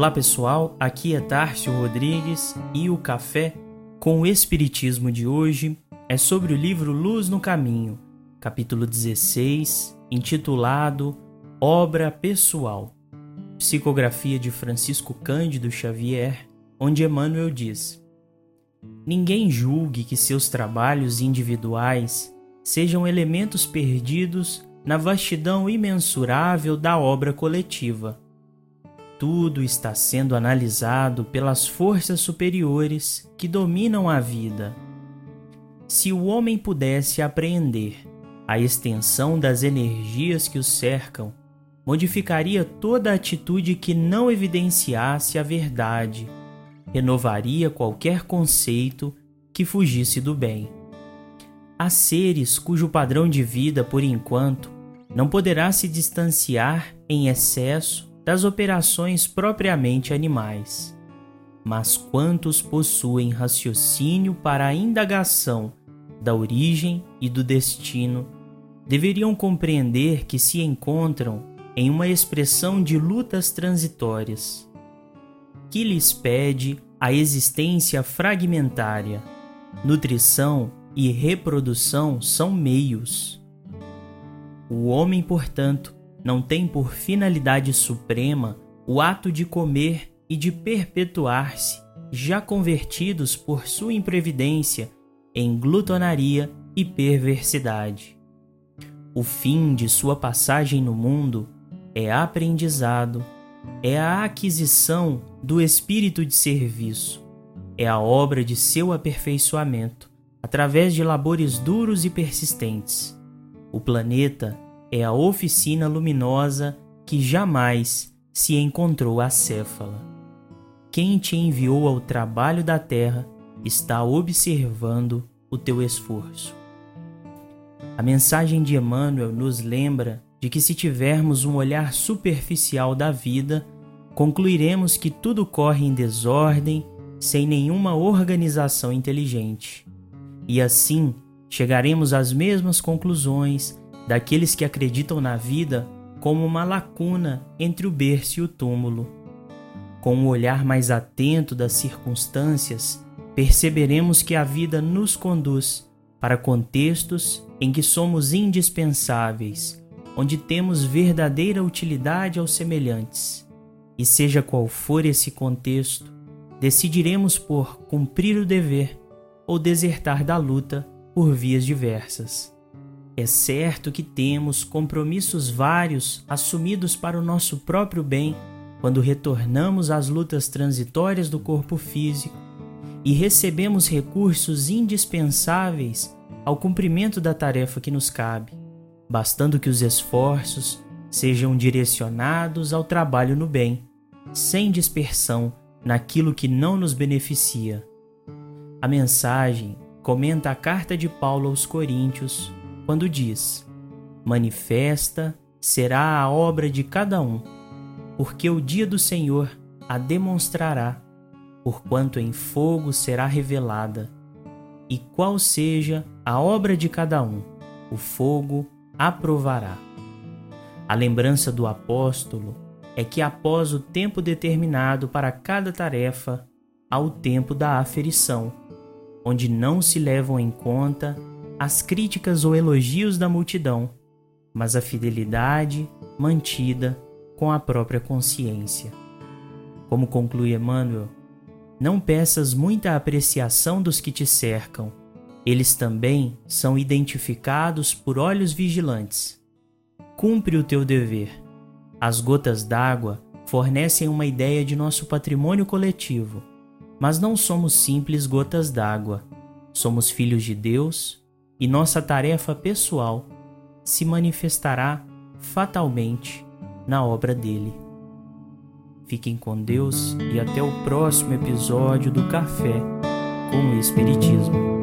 Olá pessoal, aqui é Tárcio Rodrigues e o Café com o Espiritismo de hoje é sobre o livro Luz no Caminho, capítulo 16, intitulado Obra Pessoal, psicografia de Francisco Cândido Xavier, onde Emmanuel diz: Ninguém julgue que seus trabalhos individuais sejam elementos perdidos na vastidão imensurável da obra coletiva. Tudo está sendo analisado pelas forças superiores que dominam a vida. Se o homem pudesse apreender a extensão das energias que o cercam, modificaria toda atitude que não evidenciasse a verdade, renovaria qualquer conceito que fugisse do bem. Há seres cujo padrão de vida, por enquanto, não poderá se distanciar em excesso das operações propriamente animais. Mas quantos possuem raciocínio para a indagação da origem e do destino, deveriam compreender que se encontram em uma expressão de lutas transitórias, que lhes pede a existência fragmentária, nutrição e reprodução são meios. O homem, portanto, não tem por finalidade suprema o ato de comer e de perpetuar-se, já convertidos por sua imprevidência em glutonaria e perversidade. O fim de sua passagem no mundo é aprendizado, é a aquisição do espírito de serviço, é a obra de seu aperfeiçoamento através de labores duros e persistentes. O planeta é a oficina luminosa que jamais se encontrou acéfala. Quem te enviou ao trabalho da terra está observando o teu esforço. A mensagem de Emmanuel nos lembra de que, se tivermos um olhar superficial da vida, concluiremos que tudo corre em desordem, sem nenhuma organização inteligente. E assim chegaremos às mesmas conclusões daqueles que acreditam na vida como uma lacuna entre o berço e o túmulo. Com um olhar mais atento das circunstâncias, perceberemos que a vida nos conduz para contextos em que somos indispensáveis, onde temos verdadeira utilidade aos semelhantes. E seja qual for esse contexto, decidiremos por cumprir o dever ou desertar da luta por vias diversas. É certo que temos compromissos vários assumidos para o nosso próprio bem quando retornamos às lutas transitórias do corpo físico e recebemos recursos indispensáveis ao cumprimento da tarefa que nos cabe, bastando que os esforços sejam direcionados ao trabalho no bem, sem dispersão naquilo que não nos beneficia. A mensagem comenta a carta de Paulo aos Coríntios quando diz: Manifesta será a obra de cada um, porque o dia do Senhor a demonstrará, porquanto em fogo será revelada. E qual seja a obra de cada um, o fogo aprovará. A lembrança do apóstolo é que após o tempo determinado para cada tarefa, há o tempo da aferição onde não se levam em conta as críticas ou elogios da multidão, mas a fidelidade mantida com a própria consciência. Como conclui Emmanuel, não peças muita apreciação dos que te cercam, eles também são identificados por olhos vigilantes. Cumpre o teu dever. As gotas d'água fornecem uma ideia de nosso patrimônio coletivo mas não somos simples gotas d'água. Somos filhos de Deus e nossa tarefa pessoal se manifestará fatalmente na obra dele. Fiquem com Deus e até o próximo episódio do Café com o Espiritismo.